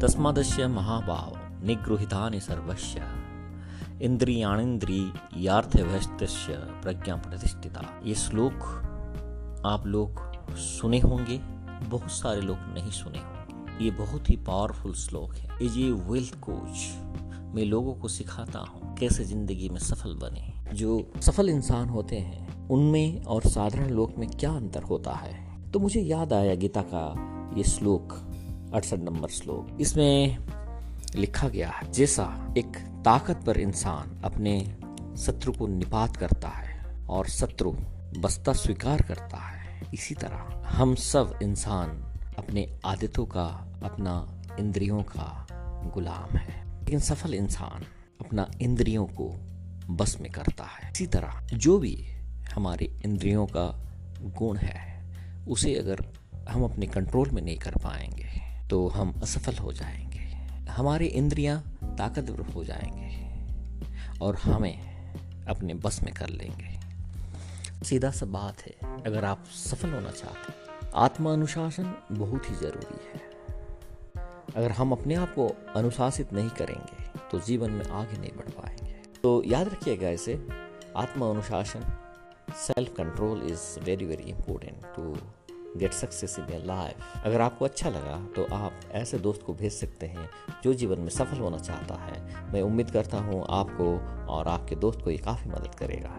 तस्मादस्य महाभाव निगृहितानि सर्वस्य। इंद्रियाणिंद्रियार्थव्यस्तस्य प्रज्ञा प्रतिष्ठिता ये श्लोक आप लोग सुने होंगे, बहुत सारे लोग नहीं सुने होंगे। ये बहुत ही पावरफुल श्लोक है। ये वेल्थ कोच, मैं लोगों को सिखाता हूँ कैसे ज़िंदगी में सफल बने। जो सफल इंसान होते हैं, उनमें और साधारण लोक में क्या अंतर होता है? तो मुझे याद आया गीता का ये श्लोक। अड़सठ नंबर श्लोक। इसमें लिखा गया है, जैसा एक ताकतवर इंसान अपने शत्रु को निपात करता है और शत्रु बस्ता स्वीकार करता है। इसी तरह हम सब इंसान अपने आदतों का, अपना इंद्रियों का गुलाम है। लेकिन सफल इंसान अपना इंद्रियों को बस में करता है। इसी तरह जो भी हमारे इंद्रियों का गुण है, उसे अगर हम अपने कंट्रोल में नहीं कर पाएँगे तो हम असफल हो जाएँगे। हमारी इंद्रियाँ ताकतवर हो जाएँगे और हमें अपने बस में कर लेंगे। सीधा सा बात है, अगर आप सफल होना चाहते हैं आत्मा अनुशासन बहुत ही ज़रूरी है। अगर हम अपने आप को अनुशासित नहीं करेंगे तो जीवन में आगे नहीं बढ़ पाएँगे। तो याद रखिएगा इसे आत्म अनुशासन self control is very very important to get success in your life. अगर आपको अच्छा लगा तो आप ऐसे दोस्त को भेज सकते हैं, जो जीवन में सफल होना चाहता है। मैं उम्मीद करता हूँ आपको और आपके दोस्त को ये काफ़ी मदद करेगा।